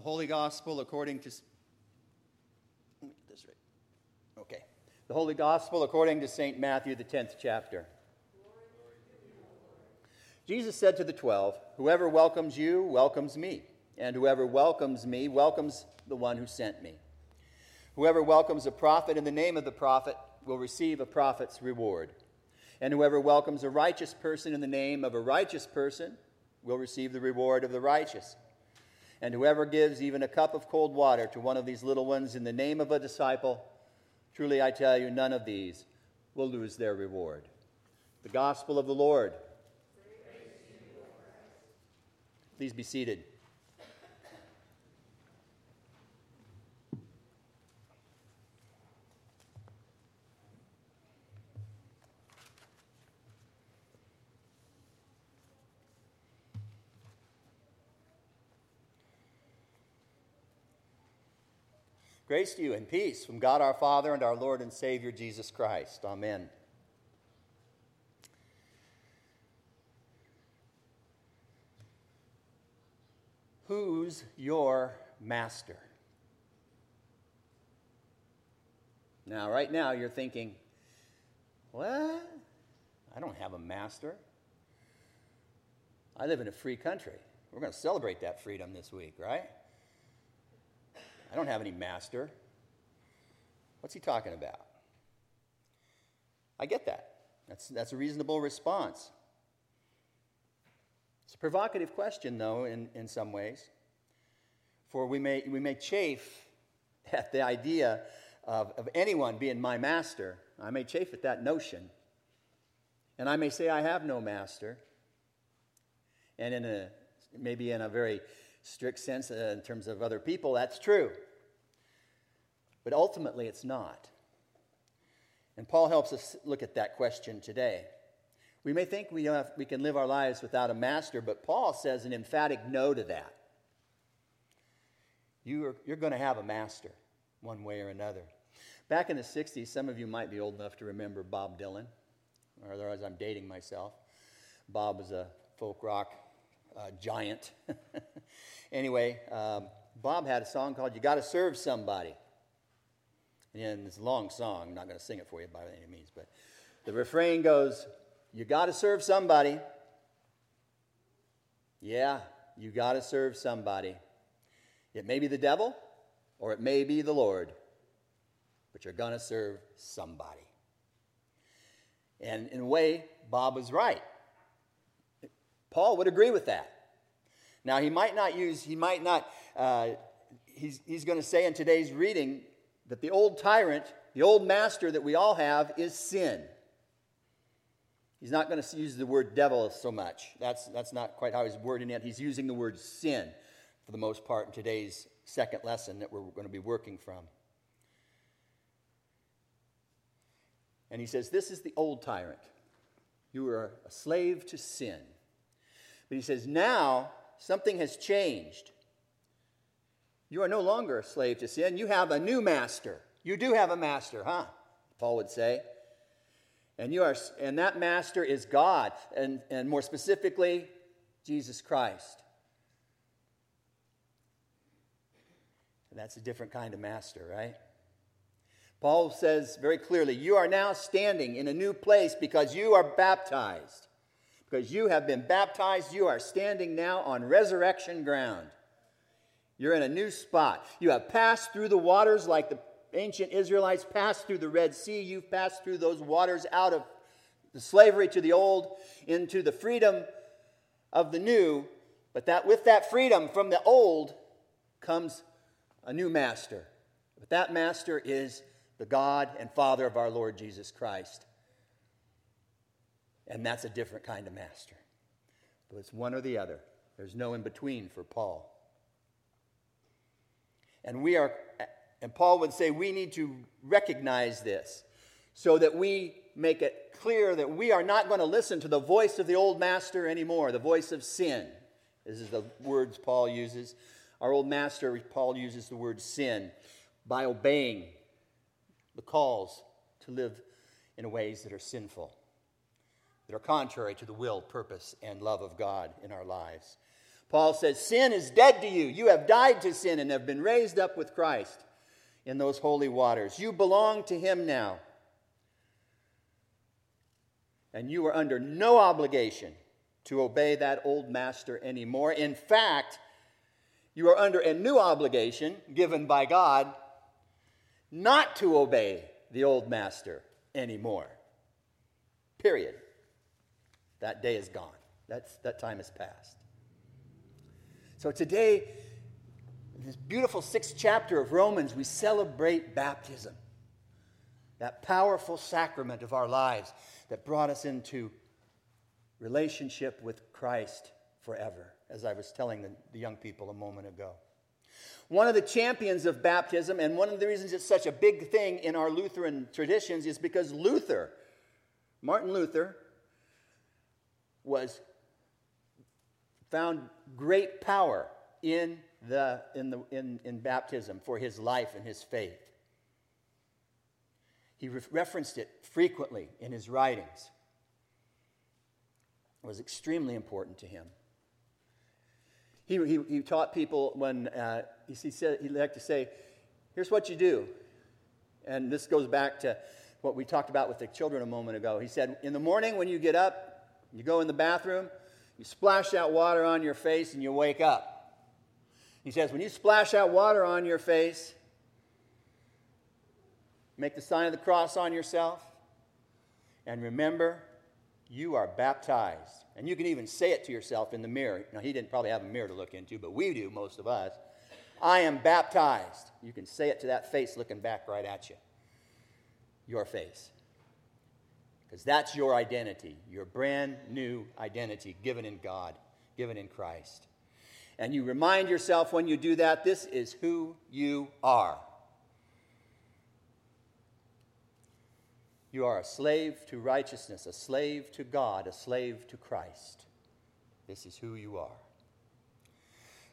The Holy Gospel according to. This right. Okay. The Holy Gospel according to St. Matthew, the 10th chapter. Jesus said to the twelve, Whoever welcomes you welcomes me, and whoever welcomes me welcomes the one who sent me. Whoever welcomes a prophet in the name of the prophet will receive a prophet's reward. And whoever welcomes a righteous person in the name of a righteous person will receive the reward of the righteous. And whoever gives even a cup of cold water to one of these little ones in the name of a disciple, truly I tell you, none of these will lose their reward. The gospel of the Lord. Please be seated. Grace to you and peace from God our Father and our Lord and Savior Jesus Christ. Amen. Who's your master? Now, right now, you're thinking, what? I don't have a master. I live in a free country. We're going to celebrate that freedom this week, right? I don't have any master. What's he talking about? I get that. That's, that's a reasonable response. It's a provocative question, though, in, in some ways. For we may, we may chafe at the idea of, of anyone being my master. I may chafe at that notion. And I may say, I have no master. And in a, maybe in a very strict sense uh, in terms of other people, that's true. But ultimately, it's not. And Paul helps us look at that question today. We may think we, have, we can live our lives without a master, but Paul says an emphatic no to that. You are, you're going to have a master one way or another. Back in the 60s, some of you might be old enough to remember Bob Dylan, or otherwise, I'm dating myself. Bob was a folk rock uh, giant. anyway, um, Bob had a song called You Gotta Serve Somebody. And it's a long song. I'm not going to sing it for you by any means, but the refrain goes, You got to serve somebody. Yeah, you got to serve somebody. It may be the devil or it may be the Lord, but you're to serve somebody. And in a way, Bob was right. Paul would agree with that. Now, he might not use, he might not, uh, he's, he's going to say in today's reading that the old tyrant, the old master that we all have, is sin. He's not going to use the word devil so much. That's, that's not quite how he's wording it. He's using the word sin for the most part in today's second lesson that we're going to be working from. And he says, This is the old tyrant. You were a slave to sin. But he says, Now something has changed. You are no longer a slave to sin. You have a new master. You do have a master, huh? Paul would say. And, you are, and that master is God, and, and more specifically, Jesus Christ. That's a different kind of master, right? Paul says very clearly, You are now standing in a new place because you are baptized. Because you have been baptized, you are standing now on resurrection ground. You're in a new spot. You have passed through the waters like the ancient Israelites passed through the Red Sea. You've passed through those waters out of the slavery to the old into the freedom of the new. But that with that freedom from the old comes a new master. But that master is the God and Father of our Lord Jesus Christ. And that's a different kind of master. But it's one or the other. There's no in between for Paul. And we are, and Paul would say we need to recognize this so that we make it clear that we are not going to listen to the voice of the old master anymore, the voice of sin. This is the words Paul uses. Our old master, Paul uses the word sin by obeying the calls to live in ways that are sinful, that are contrary to the will, purpose, and love of God in our lives. Paul says, Sin is dead to you. You have died to sin and have been raised up with Christ in those holy waters. You belong to him now. And you are under no obligation to obey that old master anymore. In fact, you are under a new obligation given by God not to obey the old master anymore. Period. That day is gone. That's, that time has passed. So today, in this beautiful sixth chapter of Romans, we celebrate baptism, that powerful sacrament of our lives that brought us into relationship with Christ forever, as I was telling the, the young people a moment ago. One of the champions of baptism, and one of the reasons it's such a big thing in our Lutheran traditions, is because Luther, Martin Luther, was found great power in, the, in, the, in, in baptism for his life and his faith. He re- referenced it frequently in his writings. It was extremely important to him. He, he, he taught people when uh, he, he said he liked to say, "Here's what you do," and this goes back to what we talked about with the children a moment ago. He said, "In the morning when you get up, you go in the bathroom, you splash that water on your face, and you wake up." He says, "When you splash that water on your face, make the sign of the cross on yourself, and remember." You are baptized. And you can even say it to yourself in the mirror. Now, he didn't probably have a mirror to look into, but we do, most of us. I am baptized. You can say it to that face looking back right at you. Your face. Because that's your identity, your brand new identity given in God, given in Christ. And you remind yourself when you do that, this is who you are. You are a slave to righteousness, a slave to God, a slave to Christ. This is who you are.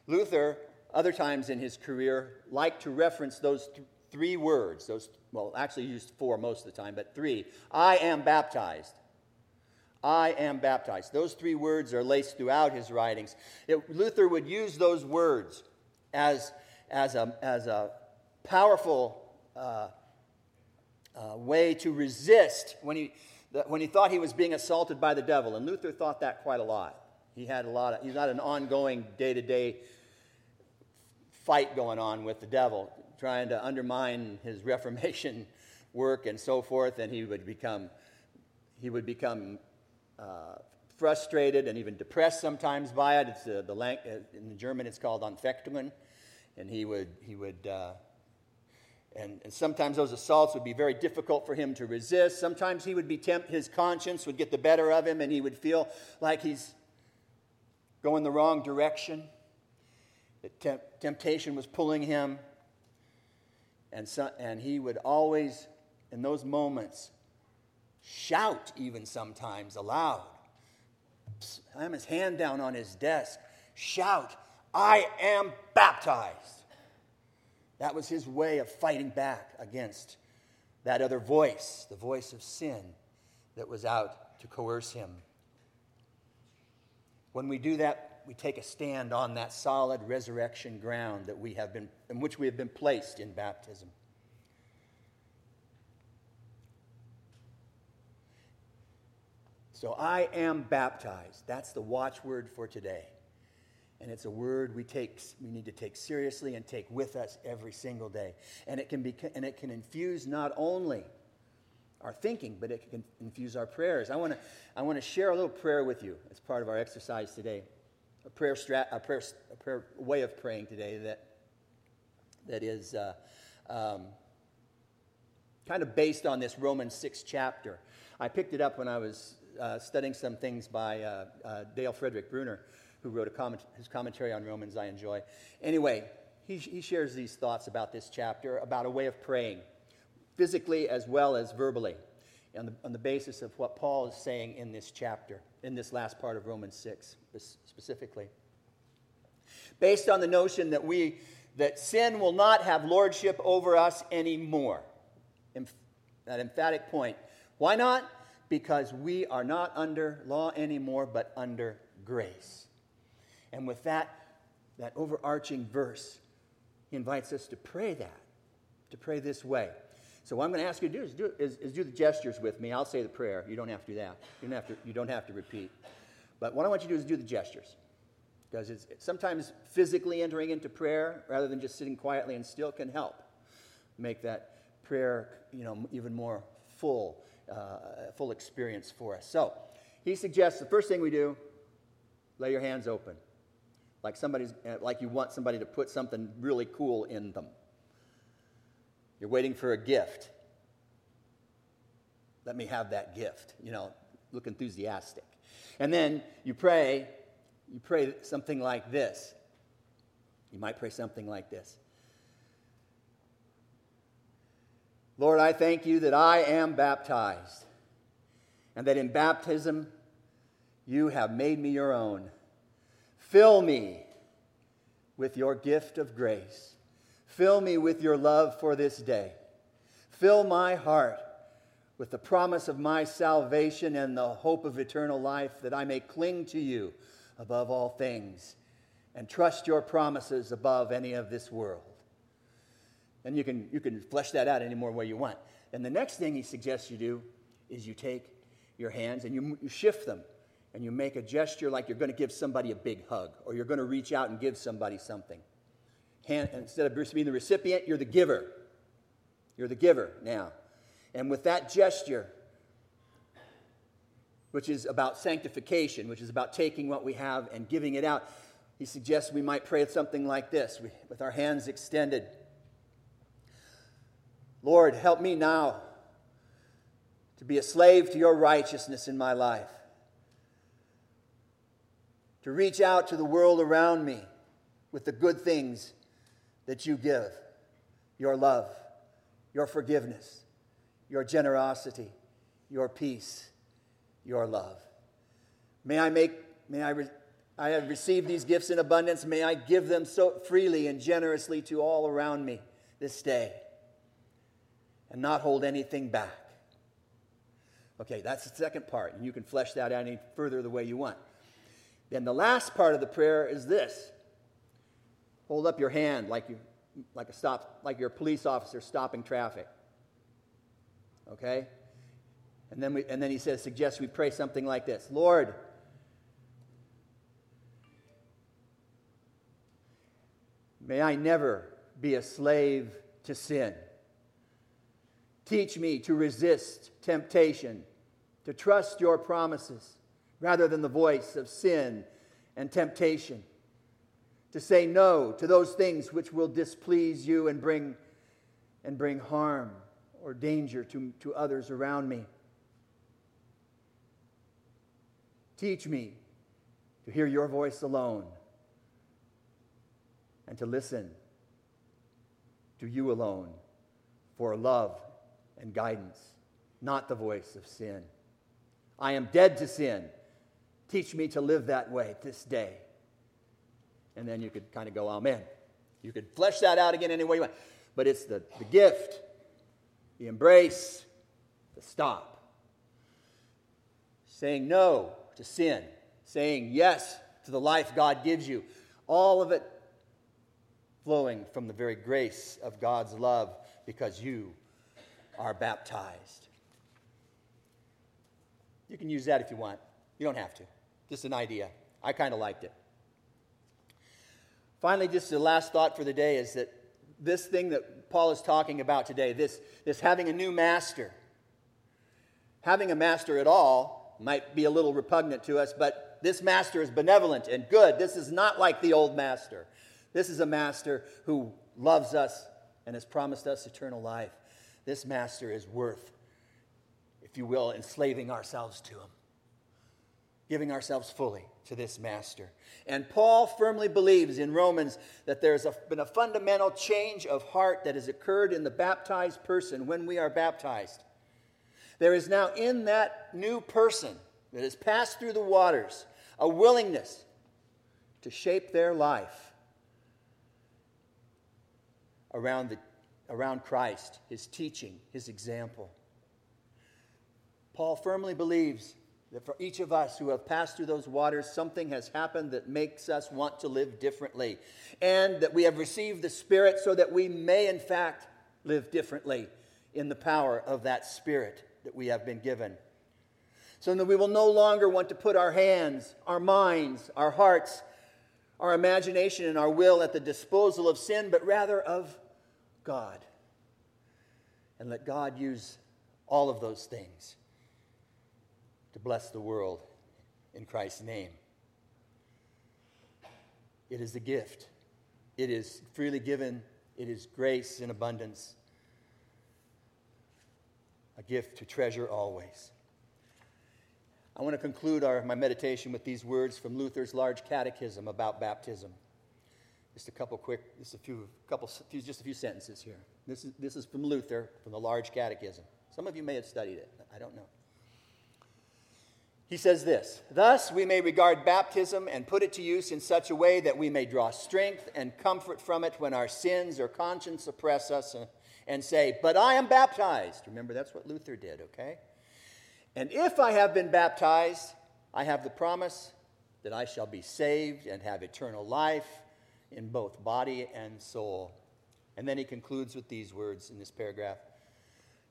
Luther, other times in his career, liked to reference those th- three words. Those, well, actually used four most of the time, but three. I am baptized. I am baptized. Those three words are laced throughout his writings. It, Luther would use those words as, as, a, as a powerful uh, uh, way to resist when he, when he thought he was being assaulted by the devil. And Luther thought that quite a lot. He had a lot of, he's not an ongoing day to day fight going on with the devil, trying to undermine his Reformation work and so forth, and he would become, he would become uh, frustrated and even depressed sometimes by it. It's uh, the lang- uh, in the German it's called Anfechtungen, and he would he would uh, and, and, sometimes those assaults would be very difficult for him to resist. Sometimes he would be tempt, his conscience would get the better of him and he would feel like he's going the wrong direction. That temp- temptation was pulling him. And, so, and he would always, in those moments, shout even sometimes aloud. Slam his hand down on his desk. Shout, I am baptized. That was his way of fighting back against that other voice, the voice of sin that was out to coerce him. When we do that, we take a stand on that solid resurrection ground that we have been, in which we have been placed in baptism. So I am baptized. That's the watchword for today. And it's a word we, take, we need to take seriously and take with us every single day. And it can, be, and it can infuse not only our thinking, but it can infuse our prayers. I want to I wanna share a little prayer with you as part of our exercise today. A prayer, strat, a prayer, a prayer way of praying today that, that is uh, um, kind of based on this Romans 6 chapter. I picked it up when I was uh, studying some things by uh, uh Dale Frederick Bruner who wrote a comment, his commentary on Romans, I enjoy. Anyway, he, he shares these thoughts about this chapter, about a way of praying, physically as well as verbally, on the, on the basis of what Paul is saying in this chapter, in this last part of Romans 6 specifically. Based on the notion that we that sin will not have lordship over us anymore. That emphatic point. Why not? Because we are not under law anymore, but under grace. And with that, that overarching verse, he invites us to pray that, to pray this way. So what I'm going to ask you to do is do, is, is do the gestures with me. I'll say the prayer. You don't have to do that. You don't have to, you don't have to repeat. But what I want you to do is do the gestures. Because it's, sometimes physically entering into prayer rather than just sitting quietly and still can help make that prayer you know, even more full, uh, full experience for us. So he suggests the first thing we do, lay your hands open. Like somebody's uh, like you want somebody to put something really cool in them. You're waiting for a gift. Let me have that gift. You know, look enthusiastic. And then you pray, you pray something like this. You might pray something like this Lord, I thank you that I am baptized, and that in baptism you have made me your own. Fill me with your gift of grace. Fill me with your love for this day. Fill my heart with the promise of my salvation and the hope of eternal life, that I may cling to you above all things and trust your promises above any of this world. And you can, you can flesh that out any more way you want. And the next thing he suggests you do is you take your hands and you, you shift them and you make a gesture like you're going to give somebody a big hug or you're going to reach out and give somebody something. Hand, instead of being the recipient, you're the giver. You're the giver now. And with that gesture, which is about sanctification, which is about taking what we have and giving it out, he suggests we might pray something like this with our hands extended. Lord, help me now to be a slave to your righteousness in my life, to reach out to the world around me with the good things that you give your love, your forgiveness, your generosity, your peace, your love. May I make, may I, re- I have received these gifts in abundance. May I give them so freely and generously to all around me this day and not hold anything back. Okay, that's the second part, and you can flesh that out any further the way you want. Then the last part of the prayer is this hold up your hand like you like a stop like you're a police officer stopping traffic. Okay? And then we, and then he says suggests we pray something like this. Lord may i never be a slave to sin. Teach me to resist temptation to trust your promises rather than the voice of sin and temptation to say no to those things which will displease you and bring, and bring harm or danger to, to others around me. Teach me to hear your voice alone and to listen to you alone for love and guidance, not the voice of sin. I am dead to sin. Teach me to live that way this day and then you could kind of go, oh, Amen. You could flesh that out again any way you want. But it's the, the gift, the embrace, the stop. Saying no to sin, saying yes to the life God gives you. All of it flowing from the very grace of God's love because you are baptized. You can use that if you want. You don't have to. Just an idea. I kind of liked it. Finally, just the last thought for the day is that this thing that Paul is talking about today, this, this having a new master, having a master at all might be a little repugnant to us, but this master is benevolent and good. This is not like the old master. This is a master who loves us and has promised us eternal life. This master is worth, if you will, enslaving ourselves to him, giving ourselves fully to this master. And Paul firmly believes in Romans that there's a, been a fundamental change of heart that has occurred in the baptized person when we are baptized. There is now in that new person that has passed through the waters a willingness to shape their life around, the, around Christ, his teaching, his example. Paul firmly believes that for each of us who have passed through those waters, something has happened that makes us want to live differently. And that we have received the Spirit so that we may, in fact, live differently in the power of that Spirit that we have been given. So that we will no longer want to put our hands, our minds, our hearts, our imagination, and our will at the disposal of sin, but rather of God. And let God use all of those things to bless the world in Christ's name. It is a gift, it is freely given, it is grace in abundance, a gift to treasure always. I want to conclude our, my meditation with these words from Luther's large catechism about baptism. Just a couple quick, just a few, couple, just a few sentences here. This is, this is from Luther, from the large catechism. Some of you may have studied it. I don't know. He says this Thus we may regard baptism and put it to use in such a way that we may draw strength and comfort from it when our sins or conscience oppress us and, say, But I am baptized. Remember, that's what Luther did, okay? And if I have been baptized, I have the promise that I shall be saved and have eternal life in both body and soul. And then he concludes with these words in this paragraph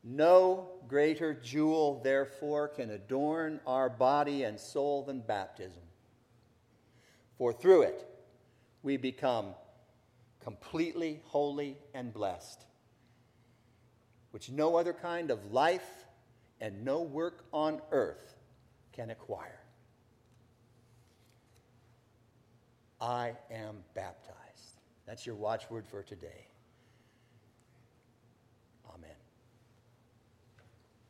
no greater jewel, therefore, can adorn our body and soul than baptism. For through it, we become completely holy and blessed, which no other kind of life and no work on earth can acquire. I am baptized. That's your watchword for today.